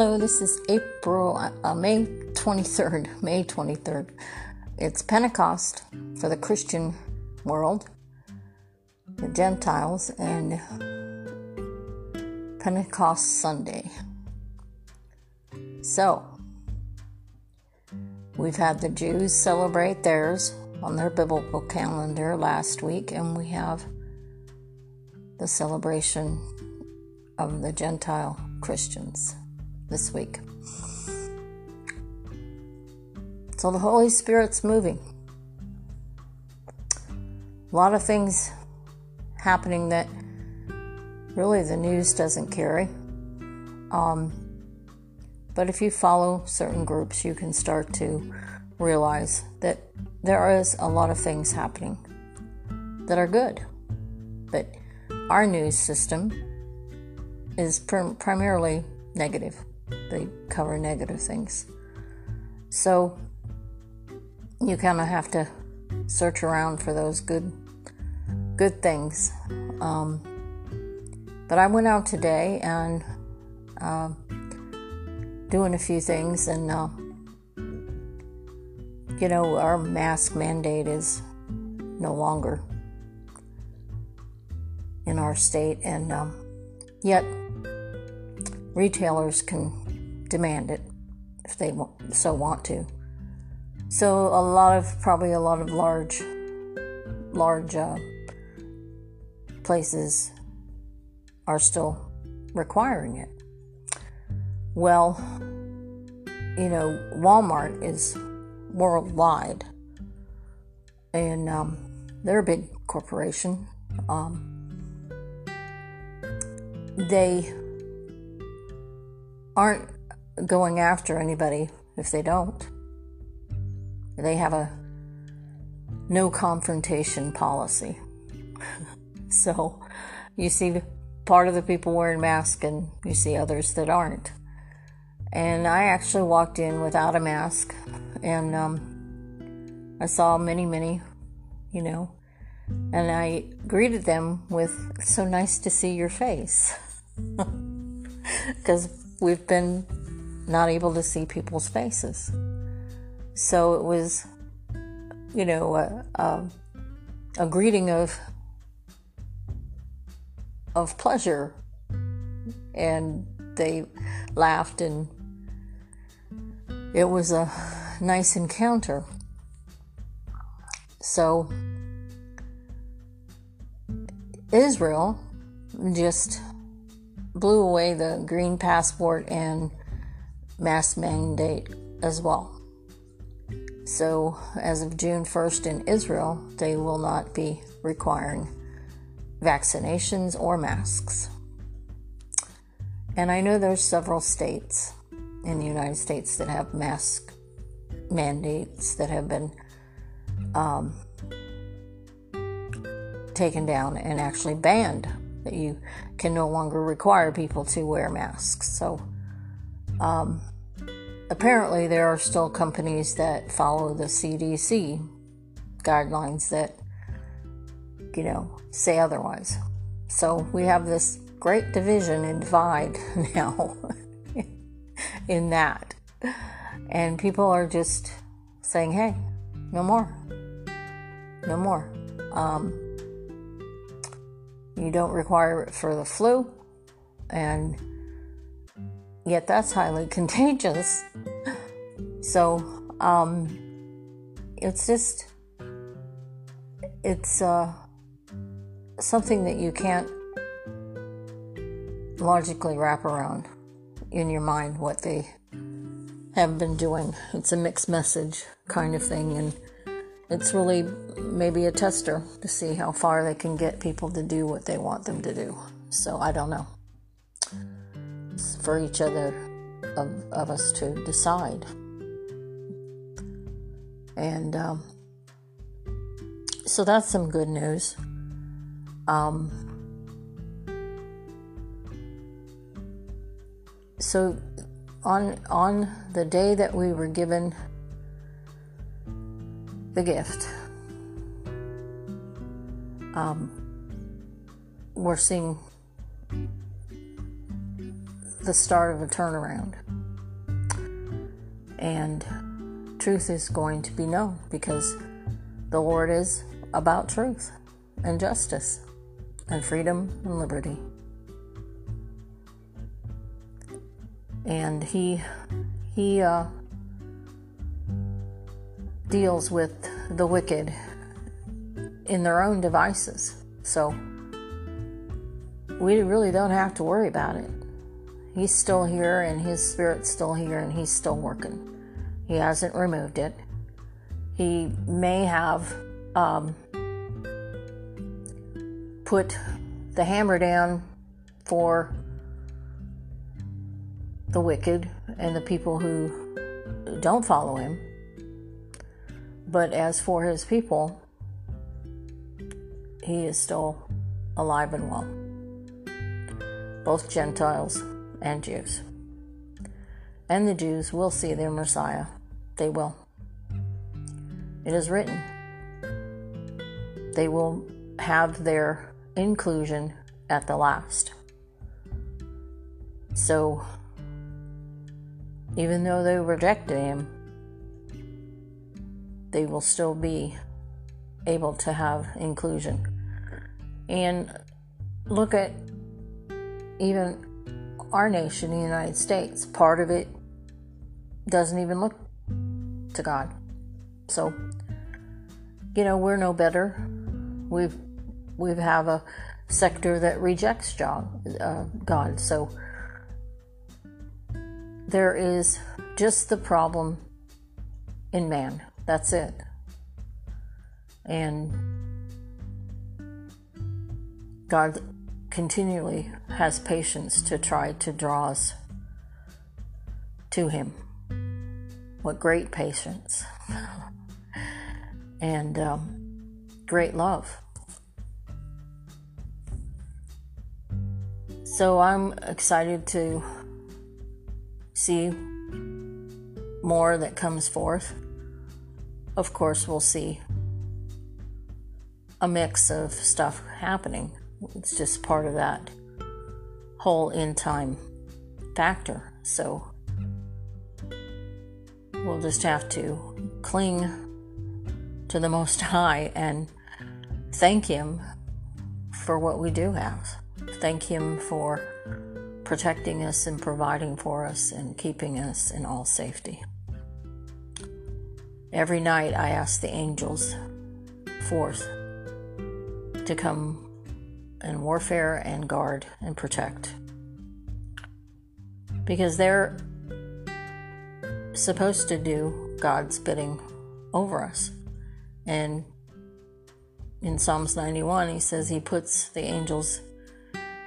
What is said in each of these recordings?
Hello, this is April, uh, May 23rd, May 23rd. It's Pentecost for the Christian world, the Gentiles, and Pentecost Sunday. So, we've had the Jews celebrate theirs on their biblical calendar last week, and we have the celebration of the Gentile Christians this week. So the Holy Spirit's moving. A lot of things happening that really the news doesn't carry. Um, but if you follow certain groups, you can start to realize that there is a lot of things happening that are good. But our news system is prim- primarily negative. They cover negative things. So you kind of have to search around for those good good things. Um, but I went out today and uh, doing a few things, and uh, you know, our mask mandate is no longer in our state, and um, yet retailers can demand it if they so want to. So a lot of probably a lot of large, large uh, places are still requiring it. Well, you know, Walmart is worldwide, and um, they're a big corporation. Um, they aren't going after anybody if they don't. They have a no confrontation policy. so you see part of the people wearing masks and you see others that aren't. And I actually walked in without a mask and um, I saw many, many, you know, and I greeted them with, So nice to see your face. Because we've been not able to see people's faces. So it was, you know, a, a, a greeting of of pleasure, and they laughed, and it was a nice encounter. So Israel just blew away the green passport and mask mandate as well. So, as of June 1st in Israel, they will not be requiring vaccinations or masks. And I know there's several states in the United States that have mask mandates that have been um, taken down and actually banned that you can no longer require people to wear masks. So, um, apparently, there are still companies that follow the CDC guidelines that, you know, say otherwise. So, we have this great division and divide now in that. And people are just saying, hey, no more. No more. Um, you don't require it for the flu, and yet that's highly contagious. So, um, it's just, it's uh, something that you can't logically wrap around in your mind what they have been doing. It's a mixed message kind of thing, and it's really maybe a tester to see how far they can get people to do what they want them to do. So I don't know. It's for each other of, of us to decide. And um, so that's some good news. Um, so on on the day that we were given the gift. Um, we're seeing the start of a turnaround. and truth is going to be known because the Lord is about truth and justice and freedom and liberty. And he he uh, deals with the wicked in their own devices. So we really don't have to worry about it. He's still here and his spirit's still here and he's still working. He hasn't removed it. He may have um, put the hammer down for the wicked and the people who don't follow him. But as for his people, he is still alive and well, both Gentiles and Jews. And the Jews will see their Messiah. They will. It is written. They will have their inclusion at the last. So, even though they rejected him, they will still be able to have inclusion. And look at even our nation, the United States. Part of it doesn't even look to God. So, you know, we're no better. We've we have a sector that rejects God. Uh, God. So there is just the problem in man. That's it. And God continually has patience to try to draw us to Him. What great patience and um, great love. So I'm excited to see more that comes forth. Of course, we'll see a mix of stuff happening. It's just part of that whole in time factor. So we'll just have to cling to the Most High and thank Him for what we do have. Thank Him for protecting us and providing for us and keeping us in all safety. Every night I ask the angels forth to come and warfare and guard and protect. Because they're supposed to do God's bidding over us. And in Psalms 91, he says he puts the angels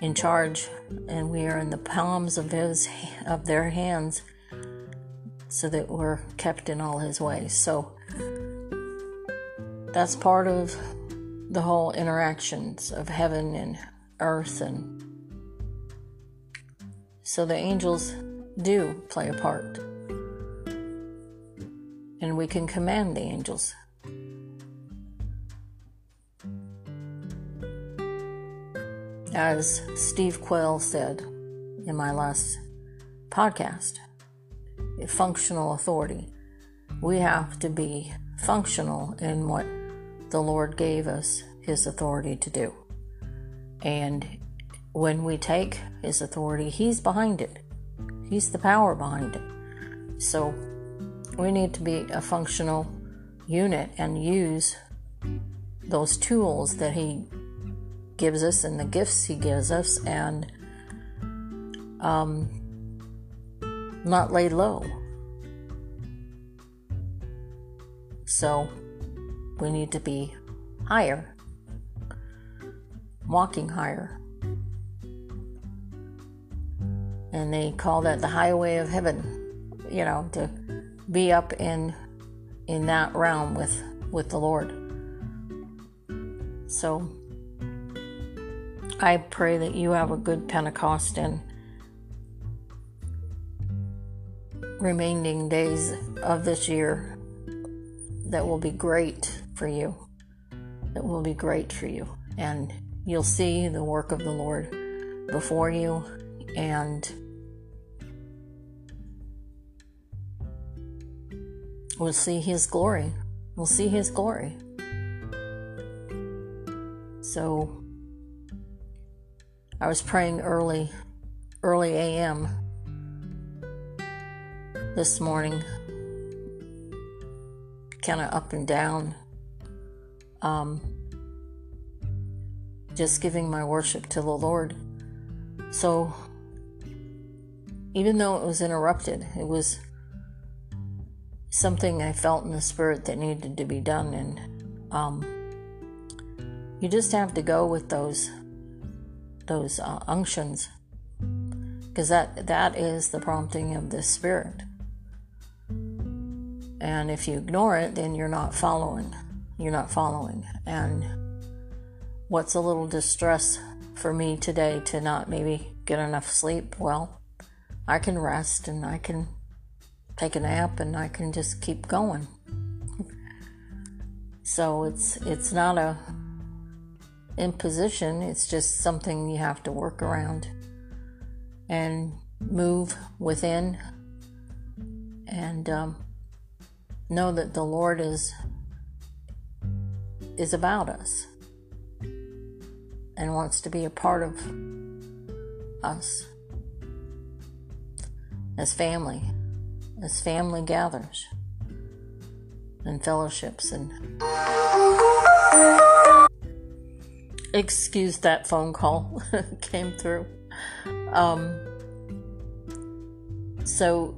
in charge and we are in the palms of his of their hands so that we're kept in all his ways. So that's part of the whole interactions of heaven and earth and so the angels do play a part and we can command the angels as steve quayle said in my last podcast functional authority we have to be functional in what the Lord gave us His authority to do. And when we take His authority, He's behind it, He's the power behind it. So we need to be a functional unit and use those tools that He gives us and the gifts He gives us and um, not lay low. So we need to be higher, walking higher. And they call that the highway of heaven, you know, to be up in in that realm with with the Lord. So I pray that you have a good Pentecost and remaining days of this year that will be great for you. That will be great for you. And you'll see the work of the Lord before you and we'll see His glory. We'll see His glory. So I was praying early, early AM this morning, kind of up and down, um, just giving my worship to the Lord. So even though it was interrupted, it was something I felt in the spirit that needed to be done, and um, you just have to go with those those uh, unctions because that that is the prompting of the spirit and if you ignore it then you're not following. You're not following. And what's a little distress for me today to not maybe get enough sleep? Well i can rest and i can take a nap and i can just keep going. So it's it's not a imposition, it's just something you have to work around and move within. And um, know that the Lord is is about us and wants to be a part of us as family, as family gathers and fellowships and excuse that phone call came through. Um, so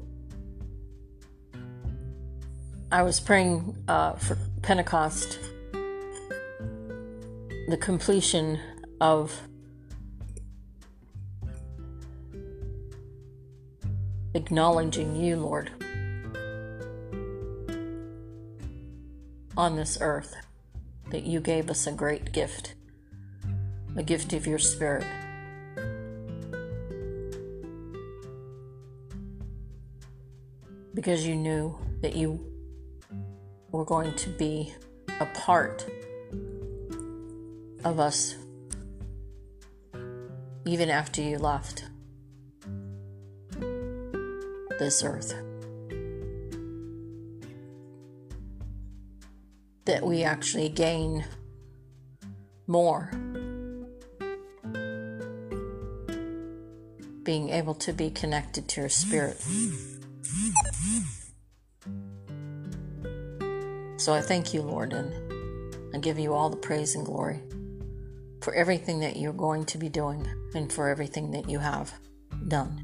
I was praying uh, for Pentecost, the completion of acknowledging you, Lord, on this earth, that you gave us a great gift a gift of your spirit. Because you knew that you were going to be a part of us even after you left this earth. That we actually gain more being able to be connected to your spirit. So I thank you, Lord, and I give you all the praise and glory for everything that you're going to be doing and for everything that you have done.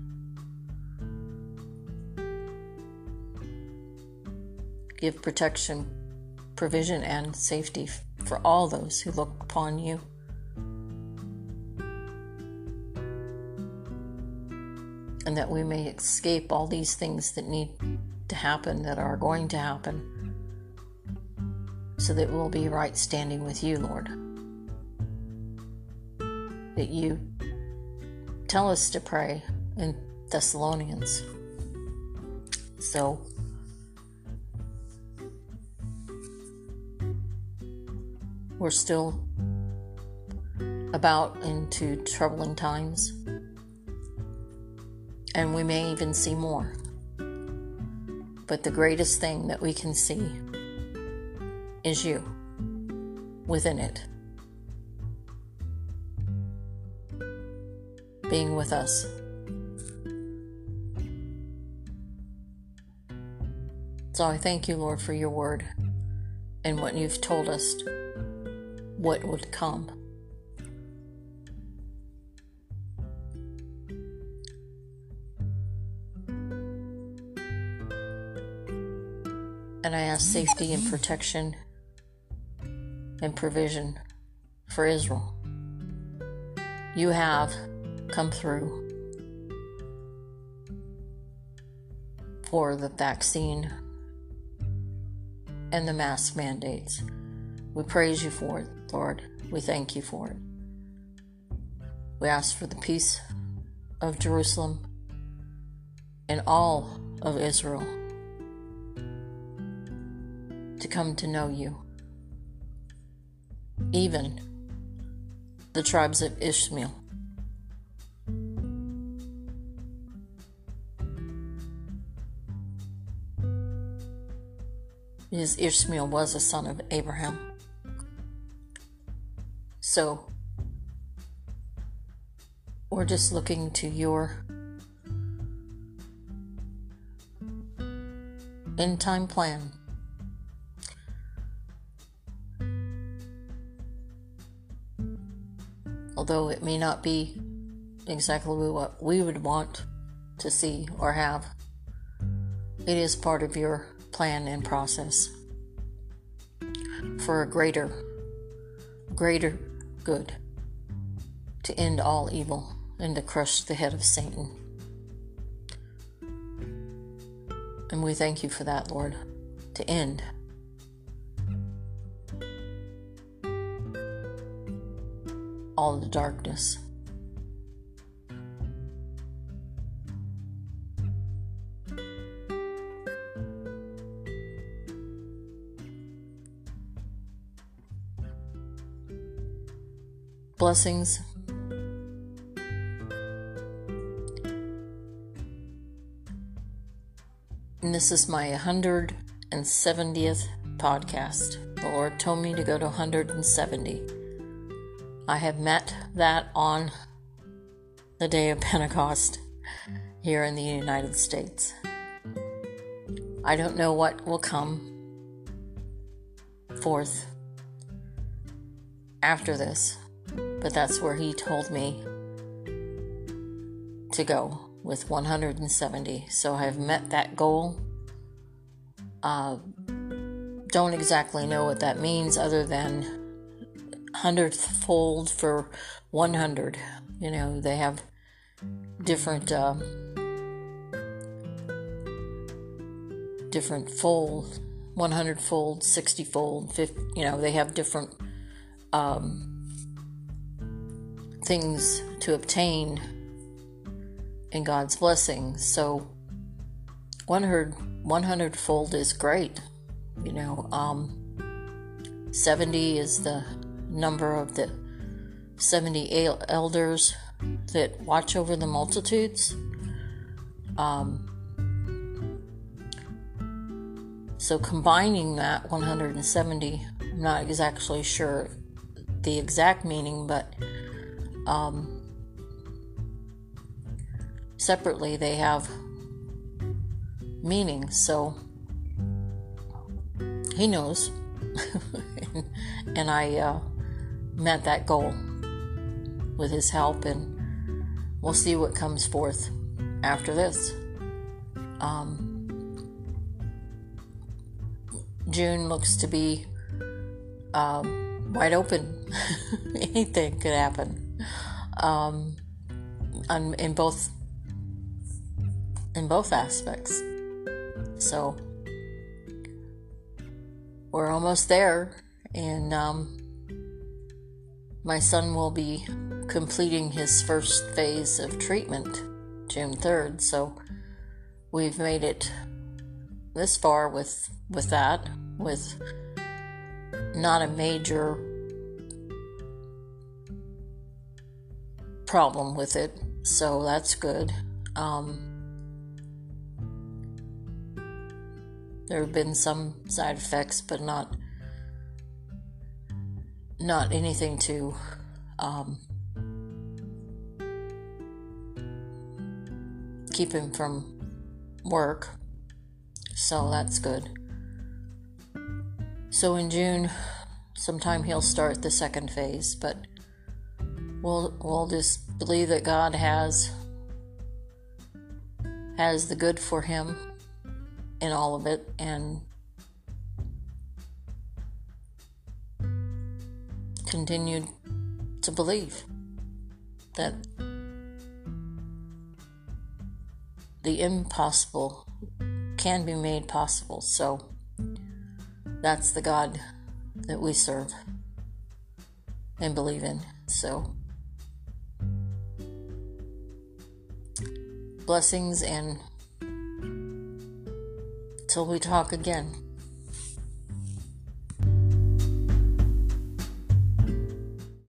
Give protection, provision, and safety for all those who look upon you. and that we may escape all these things that need to happen, that are going to happen, so that we'll be right standing with you, Lord. That you tell us to pray in Thessalonians. So, we're still about into troubling times and we may even see more. But the greatest thing that we can see is you within it. Being with us. So I thank you, Lord, for your word and what you've told us what would come. and I ask safety and protection and provision for Israel. You have come through for the vaccine and the mask mandates. We praise you for it, Lord. We thank you for it. We ask for the peace of Jerusalem and all of Israel to come to know you. Even the tribes of Ishmael. is Ishmael was a son of Abraham. So we're just looking to your end time plan. Although it may not be exactly what we would want to see or have, it is part of your plan and process for a greater, greater good to end all evil and to crush the head of Satan. And we thank you for that, Lord, to end. All the darkness. Blessings and this is my 170th podcast. The Lord told me to go to 170. I have met that on the day of Pentecost here in the United States. I don't know what will come forth after this, but that's where He told me to go with 170. So I have met that goal. Uh, don't exactly know what that means other than hundredth fold for 100. You know, they have different uh, different fold 100 fold 60 fold 50 you know they have different um, things to obtain and God's blessings. So 100, 100 fold is great. You know, um, 70 is the number of the 70 elders that watch over the multitudes. Um, so combining that 170, I'm not exactly sure the exact meaning, but um, separately they have meaning. So he knows. and, and, I uh, met that goal with his help, and we'll see what comes forth after this. Um, June looks to be um, wide open. Anything could happen um, on, in both in both aspects. So we're almost there, and um, my son will be completing his first phase of treatment June 3rd. So we've made it this far with with that with not a major problem with it so that's good um, There have been some side effects, but not not anything to um, keep him from work. So that's good. So in June, sometime he'll start the second phase, but we'll we'll just believe that God has has the good for him in all of it and continued to believe that the impossible can be made possible. So that's the God that we serve and believe in. So blessings and till we talk again.